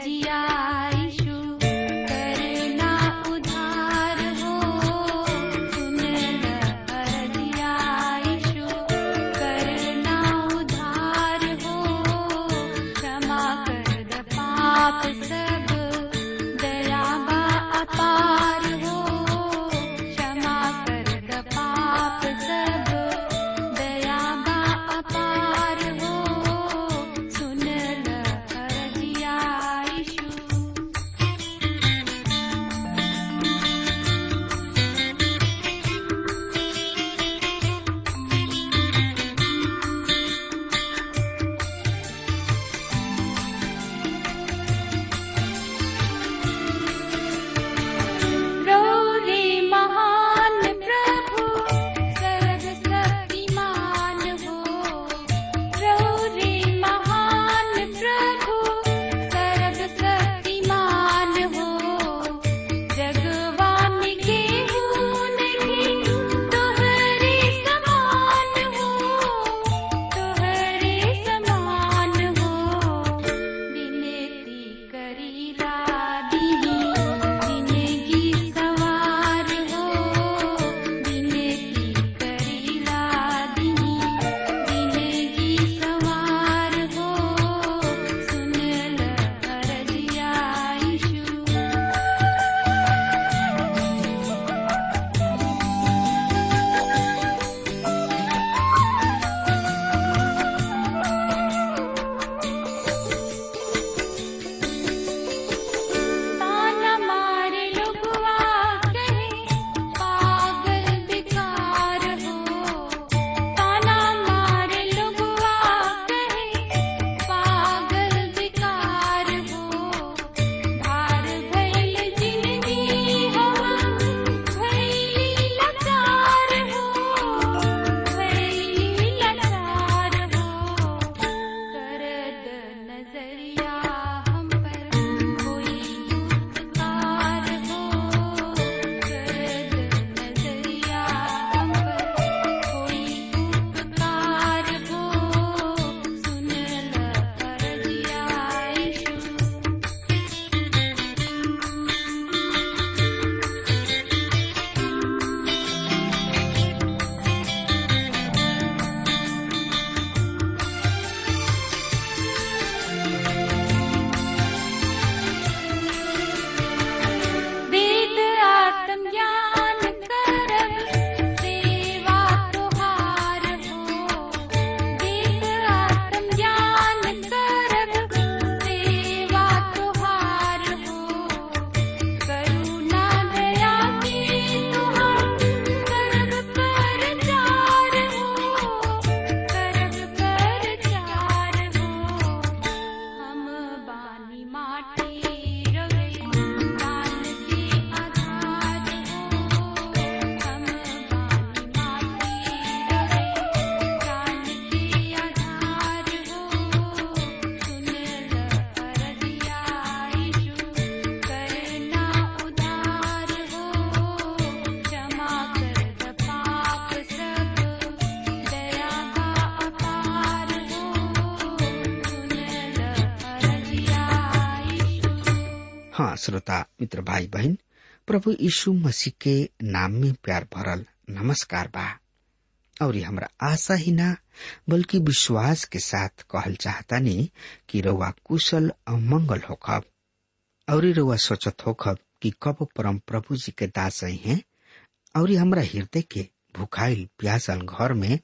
जिया श्रोता, मित्र भाई बहन, प्रभु यीशु मसीह के नाम में प्यार भरल नमस्कार बा। और ये हमारा आशा ही ना, बल्कि विश्वास के साथ कहल चाहता नहीं कि रउआ कुशल और मंगल होखब। और रउआ सोचत होखब कि कब परम प्रभु जी के दास हैं और हमारा हृदय के भूखाइल प्यासल घर में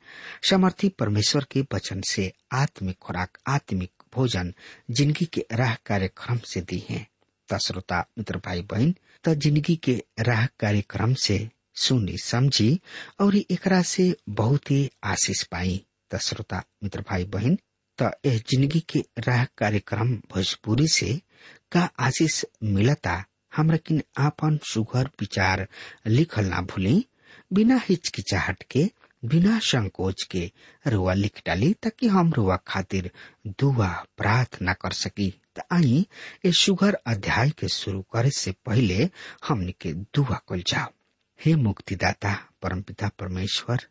समर्थी परमेश्वर के वचन से आत्मिक खुराक, आत्मिक भोजन ज़िंदगी के राह कार्यक्रम से दी हैं। त श्रोता, मित्र भाई बहन त ज़िंदगी के राह कार्यक्रम से सुनी, समझी, और एकरा से बहुत ही आशीष पाई। त श्रोता, मित्र भाई बहन त यह ज़िंदगी के राह कार्यक्रम भोजपुरी से का आशीष मिलता, हमरा किन आपन सुघर विचार लिखल ना भूली, बिना हिचकिचाहट के, बिना संकोच के, रुआ लिख डाली, ताकि हम रुआ खातिर दुआ प्रार्थना कर सकी। आई ये सुघर अध्याय के शुरू करे से पहले हमने के दुआ कल जाओ। हे मुक्तिदाता, परमपिता परमेश्वर,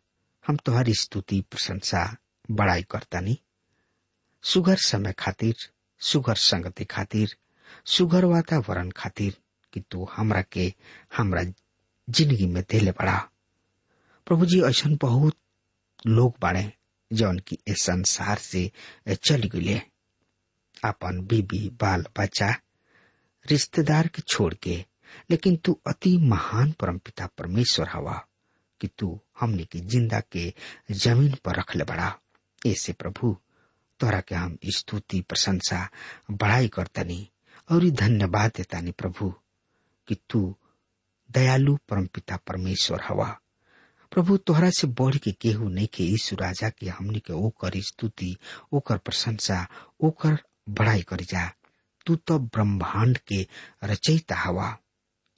हम तुम्हारी स्तुति, प्रशंसा, बड़ाई करतानी। सुगर समय खातिर सुगर संगति खातिर सुगर वातावरण खातिर कि तू हमरा के, हमरा ज़िंदगी में देले बड़ा। प्रभु जी ऐसा बहुत लोग बाड़े जौन की इस संसार से चल गए अपन बीबी, बाल, बच्चा, रिश्तेदार के छोड़ के, लेकिन तू अति महान परमपिता परमेश्वर हवा कि तू हमने की ज़िंदा के ज़मीन पर रख ले बड़ा। ऐसे प्रभु, तोरा के हम स्तुति, प्रशंसा, बड़ाई करतनी और ई धन्यवाद देतानी प्रभु कि तू दयालु परमपिता परमेश्वर हवा। प्रभु, तोहरा से बढ़ के केहू नहीं के यीशु राजा के हमनी के ओकर स्तुति, ओकर प्रशंसा, ओकर बड़ाई कर जा। तू तो ब्रह्मांड के रचयिता हवा।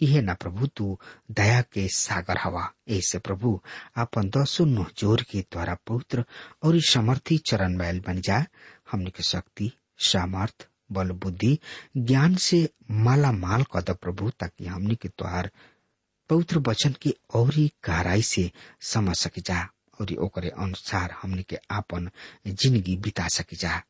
इहे ना प्रभु, तू दया के सागर हवा। ऐसे प्रभु, आपन दसो नुह ज़ोर के द्वारा पवित्र और समर्थी चरण मैल बन जा। हमने के शक्ति, सामर्थ, बल, बुद्धि, ज्ञान से माला माल कद प्रभु, ताकि हमने के द्वार पवित्र वचन की और गहराई से समझ सके जा और ओकरे अनुसार हमने के आपन ज़िंदगी बिता सके जा।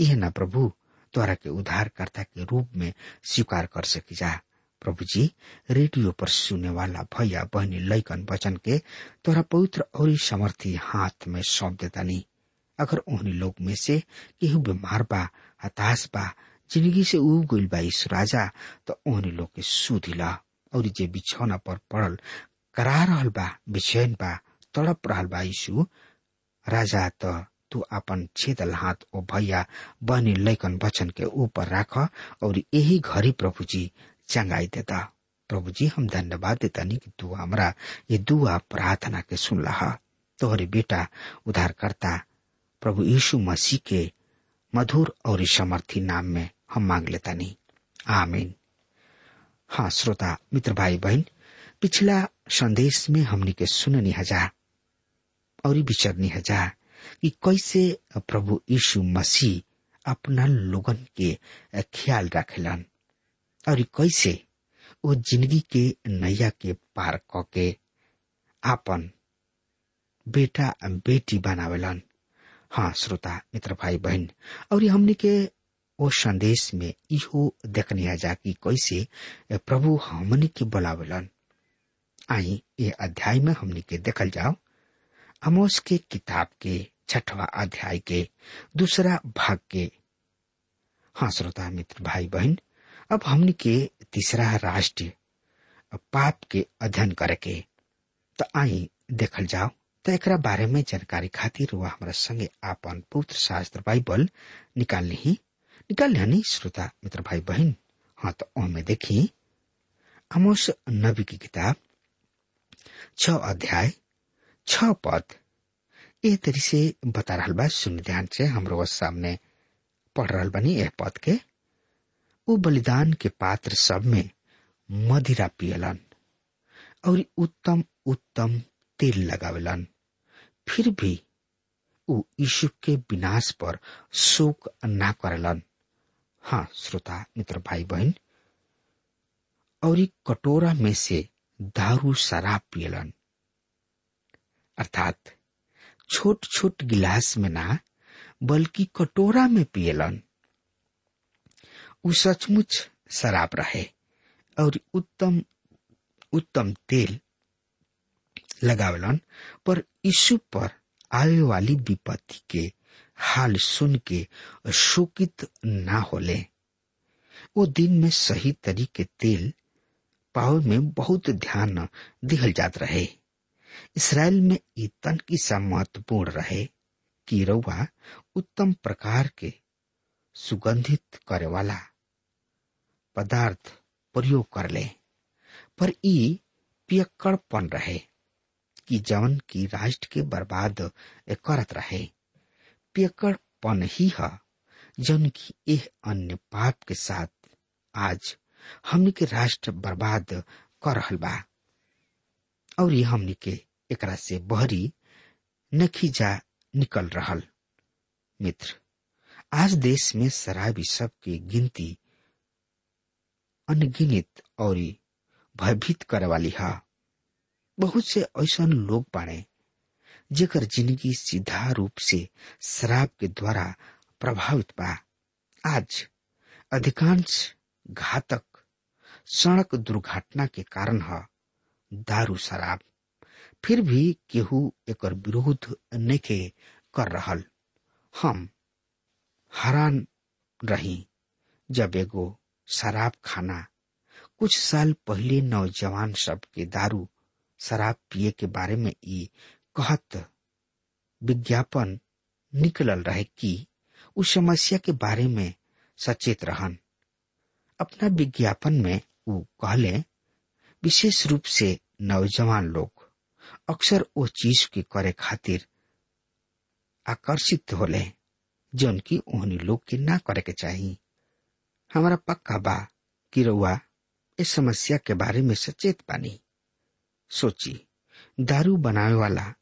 यह ना प्रभु? द्वारा के उद्धारकर्ता के रूप में स्वीकार कर सकी जा। प्रभु जी रेडियो पर सुनने वाला भैया, बहनी लैकन वचन के तोरा पवित्र और समर्थी हाथ में सौंप देता नहीं। अगर उन्हीं लोग में से केहू बीमार बा, हताश बा, ज़िंदगी से उब गइल बा राजा तो उन्हीं लोग के सुधिला और जे बिछौना पर पड़ल, करा रहल बा बेचैन बा, तड़प रहल बा यीशु। राजा त तू अपन छेदल हाथ ओ भैया बनी लैकन वचन के ऊपर राख और यही घड़ी प्रभु जी चंगाई देता। प्रभु जी हम धन्यवाद देता नहीं कि तू हमारा ये दुआ प्रार्थना के सुन लहा तोहरे बेटा उद्धारकर्ता प्रभु यीशु मसीह के मधुर और समर्थी नाम में हम मांग लेता नहीं आमीन। हाँ श्रोता, मित्र भाई बहन, पिछला संदेश में हमने के सुननी हज़ार और विचरनी हज़ार कि कैसे प्रभु यीशु मसीह अपना लोगन के ख्याल रखेलन। और कैसे वो ज़िंदगी के नैया के पार क के आपन बेटा बेटी बनावेलन। हाँ श्रोता, मित्र, भाई, बहन, और हमने के वो संदेश में इहो देखने जा कि कैसे प्रभु हमने के बुलावेलन। आई ये अध्याय में हमने के देखल जाओ। अमोस के किताब के छठवा अध्याय के दूसरा भाग के। हाँ श्रोता, मित्र, भाई, बहन, अब हमने के तीसरा राष्ट्र पाप के अध्ययन करके। तो आई देखल जाओ। तो एक बारे में जानकारी खातिर वह हमारा संगे आपन पवित्र शास्त्र बाइबल निकालने ही। निकाल नहीं श्रोता, मित्र, भाई, बहन। हाँ तो उनमें देखी। अमोस नबी की किताब छ अध्याय छ पद। ए तरी से बता रहा बा, सुन ध्यान से, हमरो सामने पढ़ रहा बनी यह पद के। वो बलिदान के पात्र सब में मदिरा पियलन, और उत्तम उत्तम तेल लगावेलन। फिर भी ऊ यीशु के विनाश पर शोक ना करेलन। हाँ श्रोता, मित्र भाई बहन और कटोरा में से दारू शराब पियलन। अर्थात छोट छोट गिलास में ना, बल्कि कटोरा में पियलन। उ सचमुच शराब रहे, और उत्तम उत्तम तेल लगावलन, पर यीशु पर आवे वाली विपत्ति के हाल सुन के शोकित ना होले। वो दिन में सही तरीके तेल पावे में बहुत ध्यान दिहल जात रहे। इसराइल में ई तनकी सा महत्वपूर्ण रहे कि रउआ उत्तम प्रकार के सुगंधित करे वाला पदार्थ प्रयोग कर ले। पर ई पियक्कड़पन रहे कि जवन की राष्ट्र के बर्बाद करत रहे। पियक्कड़पन ही है जन की एह अन्य पाप के साथ आज हमनी के राष्ट्र बर्बाद कर बा। और हमनी के एकरा से बहरी नखी जा निकल रहल। मित्र, आज देश में शराबी सब की गिनती अनगिनित और भयभीत करे वाली है। बहुत से ऐसा लोग बाड़े, जेकर ज़िंदगी सीधा रूप से शराब के द्वारा प्रभावित बा। आज अधिकांश घातक सड़क दुर्घटना के कारण है। दारू शराब। फिर भी केहू एक विरोध नखे कर रहल। हम हैरान रही जब एगो शराब खाना कुछ साल पहले नौजवान सब के दारू शराब पिए के बारे में ई कहत विज्ञापन निकलल रहे कि उस समस्या के बारे में सचेत रहन। अपना विज्ञापन में वो कहले विशेष रूप से नौजवान लोग अक्सर वो चीज़ के करे खातिर आकर्षित होले, जौन की ओहनी लोग के ना करे के चाहिए हमारा पक्का बा कि रउआ इस समस्या के बारे में सचेत बानी। सोची, दारू बनावे वाला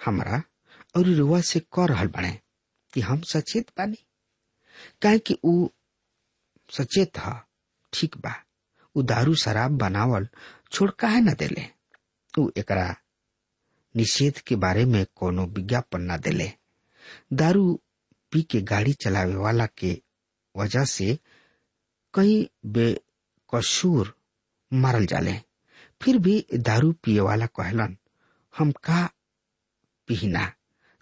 हमारा और रुआ से कह रहा बने कि हम सचेत बानी। काहे कि ऊ सचेत ह, ठीक बा। ऊ दारू शराब बनावल छोड़ काहे न देले? ऊ एकरा निषेध के बारे में कोनो विज्ञापन न देले। दारू पी के गाड़ी चलावे वाला के वजह से कई बेकसूर मारल जाले। फिर भी दारू पिए वाला कहलन, हम का पिहिना?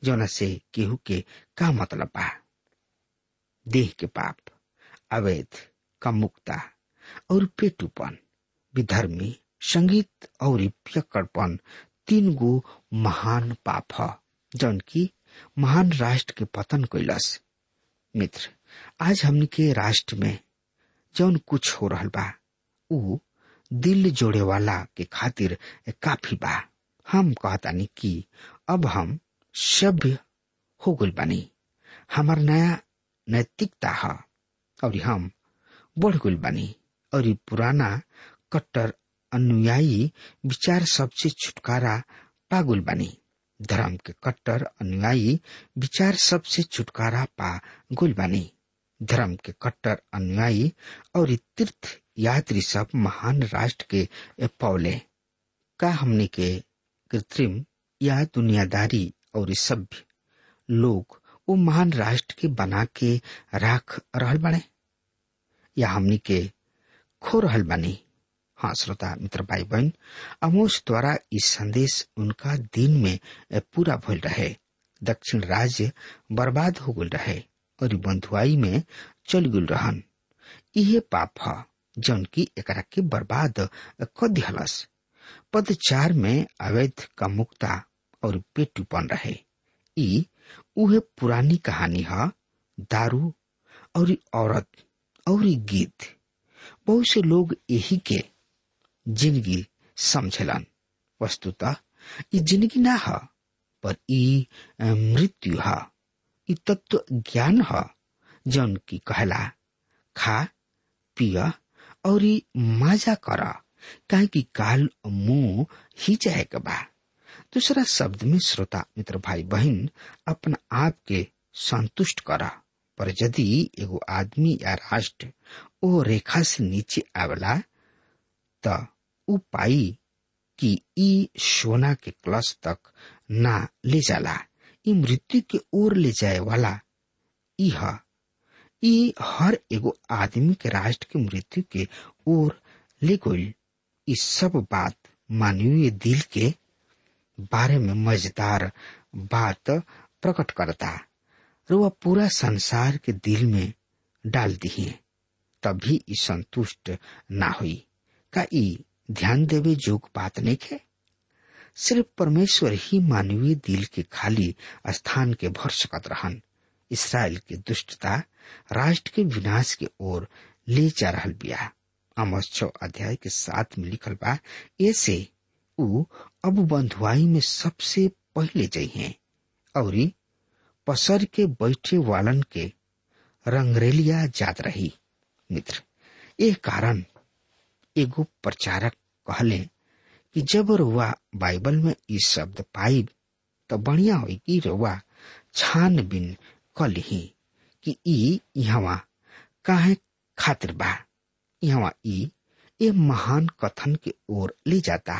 जौना से केहू के का मतलब बा? देह के पाप, अवैध, कमुकता और पेटूपन, विधर्मी, संगीत और पियक्कड़पन तीन गो महान पाप ह जौन की महान राष्ट्र के पतन कैलस। मित्र, आज हमनी के राष्ट्र में जौन कुछ हो रहा बा ऊ दिल जोड़े वाला के खातिर काफ़ी बा। हम कहता कहतानी कि अब हम सभ्य हो गल बानी। हमार नया नैतिकता है, और हम बढ़ गल बानी। और ई पुराना, कट्टर अनुयायी विचार सबसे छुटकारा पागुल बानी। धर्म के कट्टर अनुयायी विचार सबसे छुटकारा पा गुल बानी। धर्म के कट्टर अनुयायी और तीर्थ यात्री सब महान राष्ट्र के पौले का हमने के कृत्रिम या दुनियादारी और सभ्य लोग वो महान राष्ट्र के बना के राख रहल बने? या हमनी के खो रहल बनी हाँ श्रोता, मित्र भाई बहन अमोश द्वारा इस संदेश उनका दिन में पूरा भूल रहे। दक्षिण राज्य बर्बाद हो गल रहे और बंधुआई में चल गुल रहन। इहे पाप ह, जौन की एकरा के बर्बाद क दिहलस। पद चार में अवैध का मुक्ता और पेटूपन रहे। ई उहे पुरानी कहानी है, दारू और औरत और गीत। बहुत से लोग यही के ज़िंदगी समझलन। वस्तुतः ज़िंदगी ना है, पर ई मृत्यु है। ई तत्व ज्ञान है जौन की कहला। खा, पिया, और मज़ा कर काहे कि काल मुँह ही चाहे बा। दूसरा शब्द में श्रोता, मित्र भाई बहन अपना आप के संतुष्ट करा। पर यदि एगो आदमी या राष्ट्र ओ रेखा से नीचे आवेला, त उ पाई कि ई सोना के क्लस तक ना ले जाला। ई मृत्यु के ओर ले जाए वाला ई ह ई हर एगो आदमी के राष्ट्र के मृत्यु के ओर ले गई ई सब बात मानवीय दिल के बारे में मज़ेदार बात प्रकट करता। रुआ पूरा संसार के दिल में डाल दिए। तभी ई संतुष्ट ना हुई। का ई ध्यान देवे जोग बात नहीं है? सिर्फ़ परमेश्वर ही मानवीय दिल के खाली स्थान के भर सकत रहन। इसराइल के दुष्टता राष्ट्र के विनाश के ओर ले जा रहल बिया। अमस छो अध्याय के साथ में लिखल बा, ऐसे उ अब बंधुआई में सबसे पहले जइहे और पसर के बैठे वालन के रंगरेलिया जात रही। मित्र ये कारण, एगो प्रचारक कहले कि जब रुआ बाइबल में ई शब्द पाइब तो बढ़िया होई कि रुआ छानबीन कलिही कि ई यहाँ काहे खातिर बा? यहाँ ई, ए महान कथन के ओर ले जाता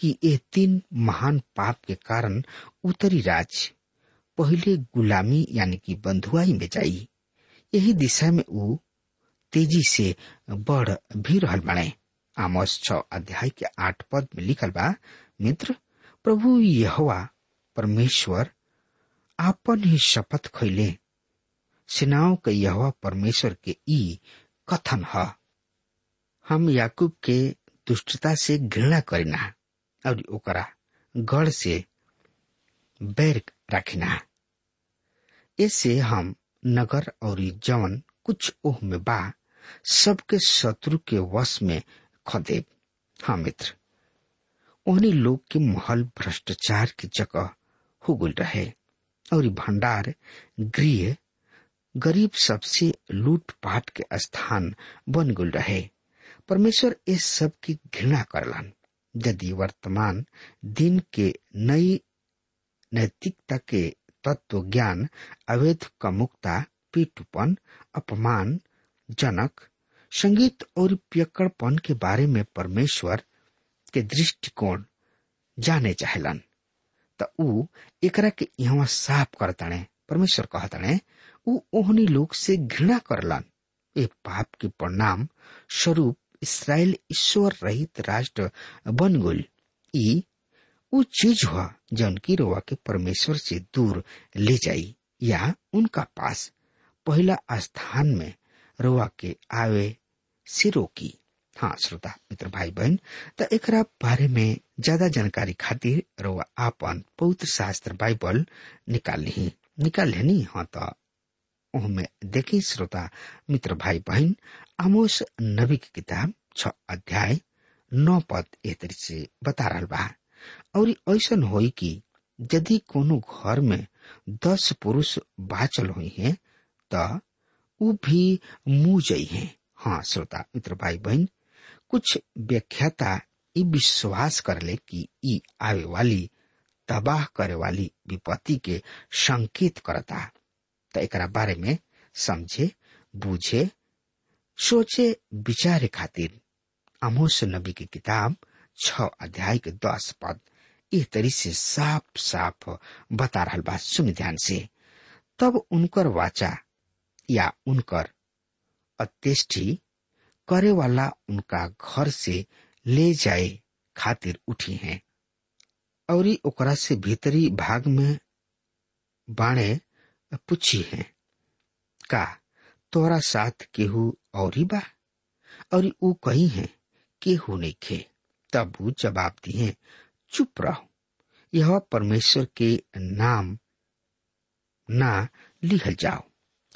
कि ये तीन महान पाप के कारण उत्तरी राज्य पहले गुलामी यानी कि बंधुआई में जाई। यही दिशा में ऊ तेज़ी से बढ़ भी रहल बने। आमोस छ अध्याय के आठ पद में लिखल बा, मित्र, प्रभु यहोवा, परमेश्वर, आपन ही शपथ खैले। सेनाओं के यहोवा परमेश्वर के ई कथन ह। हम याकूब के दुष्टता से घृणा करिना, और ओकरा गढ़ से बैर रखिना। इससे हम नगर और जवन कुछ ओह में बा, सबके शत्रु के वश में खदेब हाँ मित्र। उन्हीं लोग के महल भ्रष्टाचार की जगह हो गुल रहे और भंडार, गृह, गरीब सबसे लूटपाट के स्थान बन गुल रहे। परमेश्वर इस सब की घृणा करलन। यदि वर्तमान दिन के नई नैतिकता के तत्व ज्ञान अवैध कमुकता पीटुपन अपमान, जनक, संगीत और पियकड़पन के बारे में परमेश्वर के दृष्टिकोण जाने चाहेलन। त ऊ एकरा के यहाँ साफ़ करतणे, परमेश्वर कहतणे, ऊ ओहनी लोग से घृणा करलन। ए पाप के परिणाम स्वरूप इसराइल ईश्वर रहित राष्ट्र बन गल ई ऊ चीज़ हुआ जौन की रोवा के परमेश्वर से दूर ले जाई या उनका पास पहला स्थान में रोवा के आवे से रोकी हाँ श्रोता, मित्र भाई बहन त एकरा बारे में ज़्यादा जानकारी खातिर रोवा आपन पवित्र शास्त्र बाइबल निकाल ली निकाल लेनी हाँ त में देखी, श्रोता, मित्र भाई बहन आमोस नबी की किताब छ अध्याय, नौ पद ए तरी से बता रहा बा। और ऐसा होई कि यदि कोनो घर में दस पुरुष बाचल हुई हैं, त ऊ भी मुँह जई हैं। हाँ श्रोता, मित्र भाई बहन कुछ व्याख्याता ई विश्वास करले कि ई आवे वाली, तबाह करे वाली विपत्ति के संकेत करता। त एक बारे में समझे, बूझे, सोचे, विचारे खातिर आमोस नबी की किताब छ अध्याय के दस पद इस तरी से साफ़ साफ़ बता रहा बात सुन ध्यान से। तब उनकर वाचा या उनकर अत्येष्टि करे वाला उनका घर से ले जाए खातिर उठी हैं। और ओकरा से भीतरी भाग में बाणे पूछी हैं, का तोरा साथ केहू और बा? और ऊ कही है, केहू नहीं खे तब जवाब दिए चुप रहो। यह परमेश्वर के नाम ना लिखल जाओ।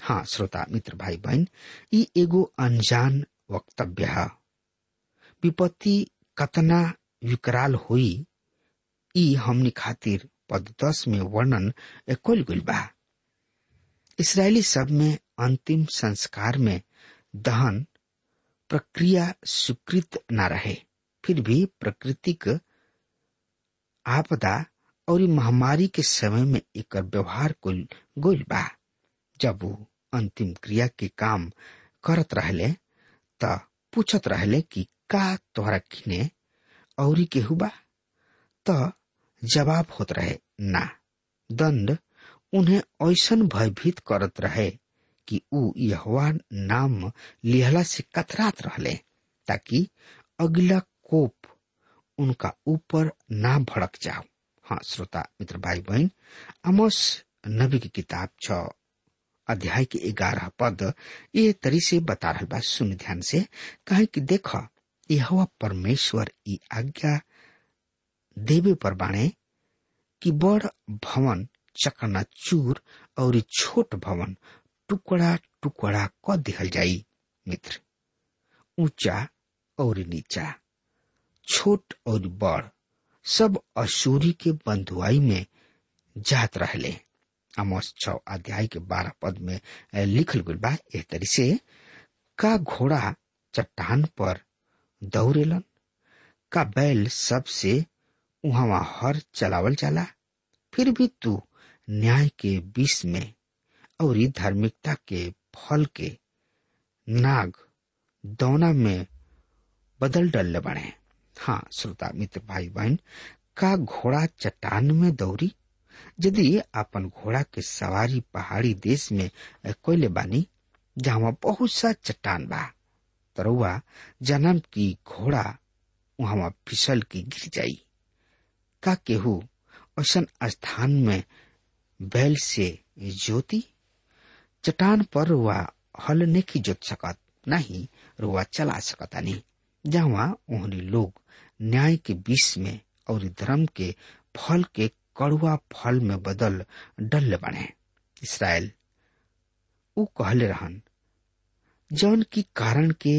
हाँ श्रोता, मित्र भाई बहन ई एगो अनजान वक्तव्य है। विपत्ति कतना विकराल हुई, ई हमनी खातिर पद दस में वर्णन कल गई बा। इसराइली सब में अंतिम संस्कार में दहन प्रक्रिया स्वीकृत न रहे, फिर भी प्राकृतिक आपदा और महामारी के समय में एक व्यवहार कुल गोल बा। जब वो अंतिम क्रिया के काम करत रहले, त पूछत रहले कि का तोहरा किने और केहू बा? त जवाब होत रहे, ना। दंड उन्हें ऐसन भयभीत करत रहे कि ऊ यहवा नाम लिहला से कतरात रहले, ताकि अगला कोप उनका ऊपर ना भड़क जाओ। हाँ श्रोता, मित्र भाई बहन अमोस नबी की किताब छ, अध्याय के ग्यारह पद, ये तरी से बता रहा बा। सुन ध्यान से। कहे कि देख यह परमेश्वर ई आज्ञा देवे पर बाणे कि बड़ भवन, चकना चूर और छोट भवन टुकड़ा टुकड़ा क दिहल जाई, मित्र। ऊँचा और नीचा। छोट और बड़, सब असूरी के बंधुआई में जात रहले। अमोस छ अध्याय के बारह पद में लिखल तरी से, का घोड़ा चट्टान पर दौड़ेलन? का बैल सबसे उहवा हर चलावल जाला? फिर भी तू न्याय के बीच में और धार्मिकता के फल के नाग, दौना में बदल डलले बने। हाँ श्रोता, मित्र भाई बहन का घोड़ा चट्टान में दौड़ी? यदि अपन घोड़ा के सवारी पहाड़ी देश में कोयले बानी, जहाँ बहुत सा चट्टान बा, तरुआ जन्म की घोड़ा वहाँ फिसल के गिर जाई। का केहू ऐसन स्थान में बैल से ज्योति चट्टान पर रुआ हल नहीं की जोत सकत, नहीं, रुआ चला सकता नहीं जहाँ उन्हें लोग न्याय के बीच में और धर्म के फल के कड़ुआ फल में बदल डल बने। इसराइल उ कहले रहन, जौन की कारण के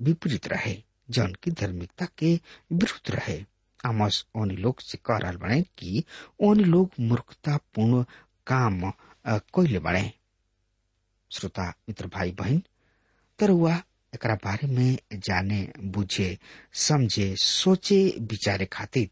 विपरीत रहे, जौन की धार्मिकता के विरुद्ध रहे। आमस ओन लोग से कह रहा बने कि ओन लोग मूर्खता पूर्ण काम कोयले बने। श्रोता, मित्र भाई बहन तरुआ एकरा बारे में जाने, बुझे, समझे, सोचे, विचारे खातिर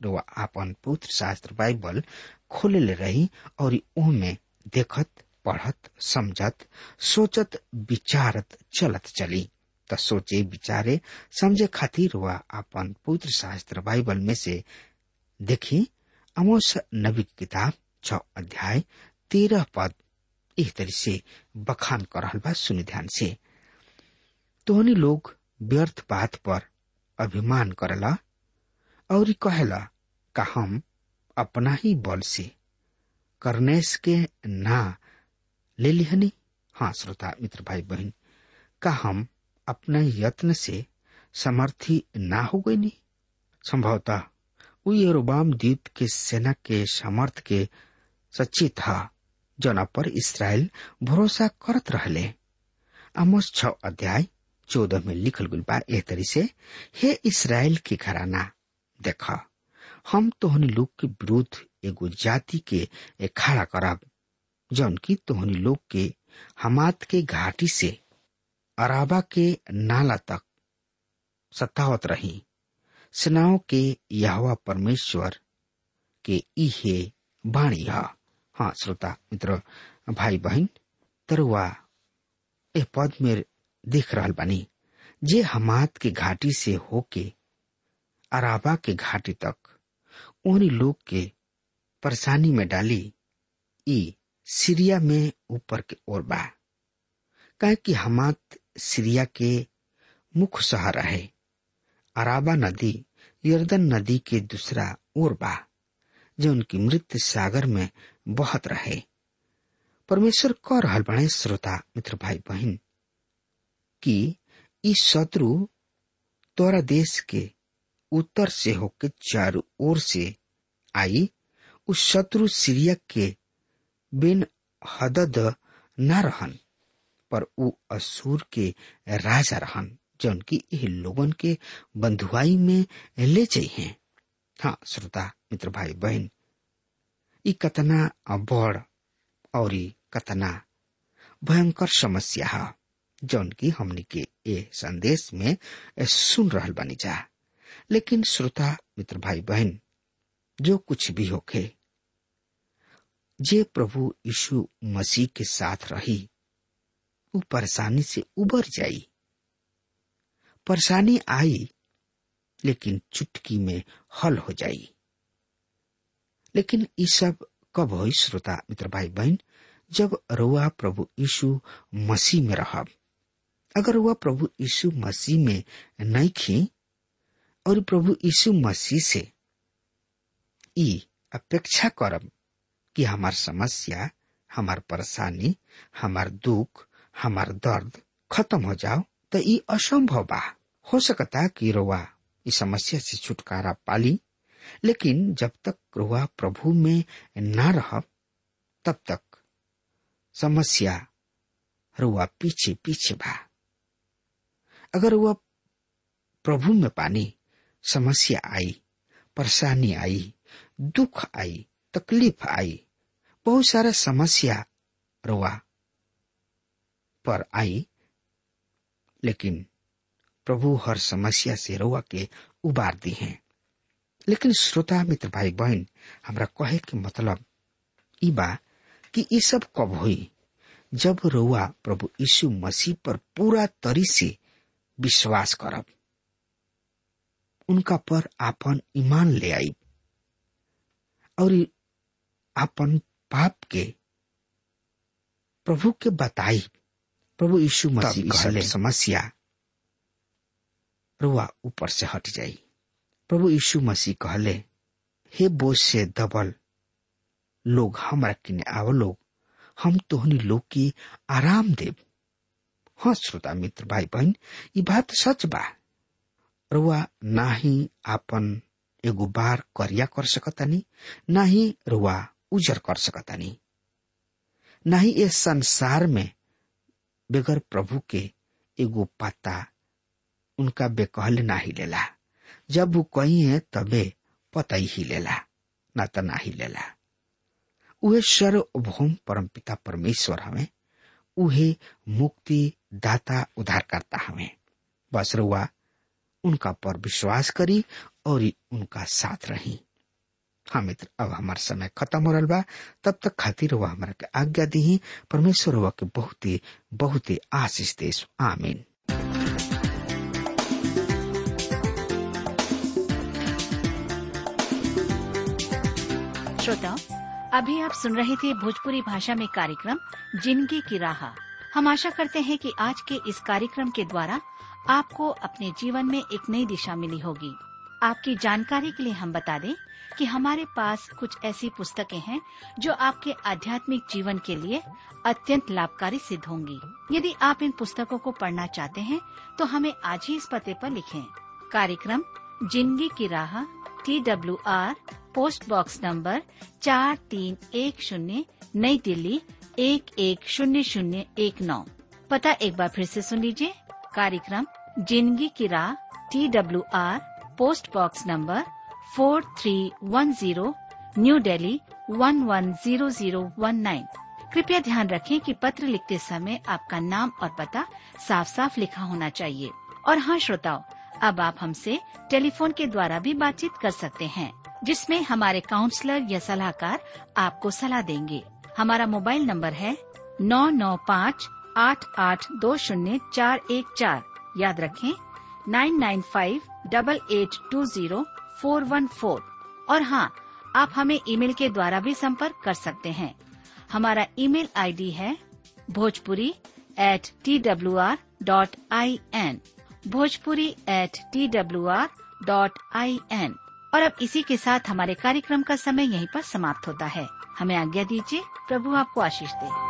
रुआ आपन पुत्र शास्त्र बाइबल खोले रही और में देखत, पढ़त, समझत, सोचत, विचारत चलत चली। त सोचे, विचारे, समझे खातिर रुआ आपन पुत्र शास्त्र बाइबल में से देखी अमोस नबी किताब छ अध्याय तेरह पद। इस तरह से बखान कर बा सुनि ध्यान से। तोहनी लोग व्यर्थ बात पर अभिमान करला और कहेला का हम अपना ही बल से करनेस के ना ले लिहनी। हाँ श्रोता, मित्र, भाई, बहन, का हम अपने यत्न से समर्थी ना हो गई नहीं संभवतः वो यरोबाम द्वीप के सेना के समर्थ के सच्ची था, जना पर इसराइल भरोसा करत रहले। आमोस छ अध्याय चौदह में लिखल गुल बा एह तरी से, हे इसराइल के घराना, देखा, हम तोहनी लोग के विरुद्ध एगो जाति के खड़ा करब, जौन की तोहनी लोग के हमात के घाटी से अराबा के नाला तक सतावत रही। सेनाओं के यहवा परमेश्वर के इहे बाणी है। हाँ श्रोता, मित्र भाई बहन तरुआ, ए पद में देख रहा बानी। जे हमात के घाटी से होके, अराबा के घाटी तक उन्हीं लोग के परेशानी में डाली, ई सीरिया में ऊपर के ओर बा। कहे कि हमात सीरिया के मुख्य शहर है अराबा नदी, यर्दन नदी के दूसरा ओर बा, जो उनकी मृत्यु सागर में बहत रहे। परमेश्वर कह रहल बने, श्रोता, मित्र, भाई, बहन कि ई शत्रु तोरा देश के उत्तर से होकर चारों ओर से आई। उस शत्रु सीरिया के बिन हदद न रहन, पर उ असुर के राजा रहन, जौन की यह लोगन के बंधुआई में ले चाहिए हाँ। श्रोता, मित्र, भाई, बहन, ई कतना बड़ और कतना भयंकर समस्या है। जौन की हमनी के ये संदेश में सुन रहल बनी जा। लेकिन श्रोता, मित्र भाई बहन जो कुछ भी होके जे प्रभु यीशु मसीह के साथ रही, वो परेशानी से उबर जाई। परेशानी आई, लेकिन चुटकी में हल हो जाई। लेकिन ये सब कब हो श्रोता, मित्र भाई बहन जब रुआ प्रभु यीशु मसीह में रहब। अगर वह प्रभु यीशु मसीह में नहीं खी और प्रभु यीशु मसीह से ई अपेक्षा करब कि हमार समस्या, हमार परेशानी, हमार दुख, हमार दर्द खत्म हो जाओ तो ये असंभव बा। हो सकता कि रोवा इस समस्या से छुटकारा पाली, लेकिन जब तक रोवा प्रभु में न रह तब तक समस्या रुआ पीछे पीछे बा। अगर वह प्रभु में पानी, समस्या आई, परेशानी आई, दुख आई, तकलीफ़ आई, बहुत सारा समस्या रुआ पर आई, लेकिन प्रभु हर समस्या से रुआ के उबार दी हैं। लेकिन श्रोता, मित्र भाई बहन हमरा कहे के मतलब ई बा कि ये सब कब हुई? जब रुआ प्रभु यीशु मसीह पर पूरा तरी से विश्वास करब। उनका पर आपन ईमान ले आई और आपन पाप के प्रभु के बताई प्रभु यीशु मसीह समस्या रुआ ऊपर से हट जाई। प्रभु यीशु मसीह कहले हे बोझ से दबल लोग हमरा किने आव लोग हम तोहनी लोग की आराम देव हाँ श्रोता, मित्र भाई बहन ये बात सच बा। रुआ ना ही आपन एगो बार करिया कर सकतानी ना ही रुआ उजर कर सकतानी। ना ही इस संसार में बगैर प्रभु के एगो पाता उनका बेकहल ना ही लेला। जब वो कही है, तबे पता ही लेला, ना तो ना ही लेला। उहे सर्वभौम परम पिता परमेश्वर हमें, उहे मुक्ति दाता उद्धार करता हमें। बस रुआ उनका पर विश्वास करी और उनका साथ रही। हाँ मित्र, अब हमार समय खत्म हो रहा बा। तब तक खातिर वह हमारा के आज्ञा दी परमेश्वर हुआ के बहुत ही बहुत ही आशीष देश आमीन। अभी आप सुन रहे थे भोजपुरी भाषा में कार्यक्रम ज़िंदगी की राह। हम आशा करते हैं कि आज के इस कार्यक्रम के द्वारा आपको अपने जीवन में एक नई दिशा मिली होगी। आपकी जानकारी के लिए हम बता दें कि हमारे पास कुछ ऐसी पुस्तकें हैं जो आपके आध्यात्मिक जीवन के लिए अत्यंत लाभकारी सिद्ध होंगी। यदि आप इन पुस्तकों को पढ़ना चाहते हैं तो हमें आज ही इस पते पर लिखें। कार्यक्रम, ज़िंदगी की राह T W R post box number चार तीन एक शून्य, नई दिल्ली एक एक शून्य शून्य एक नौ। पता एक बार फिर से सुन लीजिए। कार्यक्रम, ज़िंदगी की राह T W R post box number four three one zero new Delhi one one zero zero one nine कृपया ध्यान रखें कि पत्र लिखते समय आपका नाम और पता साफ़ साफ़ लिखा होना चाहिए। और हाँ श्रोताओं, अब आप हमसे टेलीफोन के द्वारा भी बातचीत कर सकते हैं, जिसमें हमारे काउंसलर या सलाहकार आपको सलाह देंगे। हमारा मोबाइल नंबर है नौ नौ पाँच आठ आठ दो शून्य चार एक चार। याद रखें nine nine five double eight two zero four one four और हाँ आप हमें ईमेल के द्वारा भी संपर्क कर सकते हैं। हमारा ईमेल आईडी है Bhojpuri at T W R dot I N Bhojpuri at T W R dot I N और अब इसी के साथ हमारे कार्यक्रम का समय यहीं पर समाप्त होता है। हमें आज्ञा दीजिए, प्रभु आपको आशीष दे।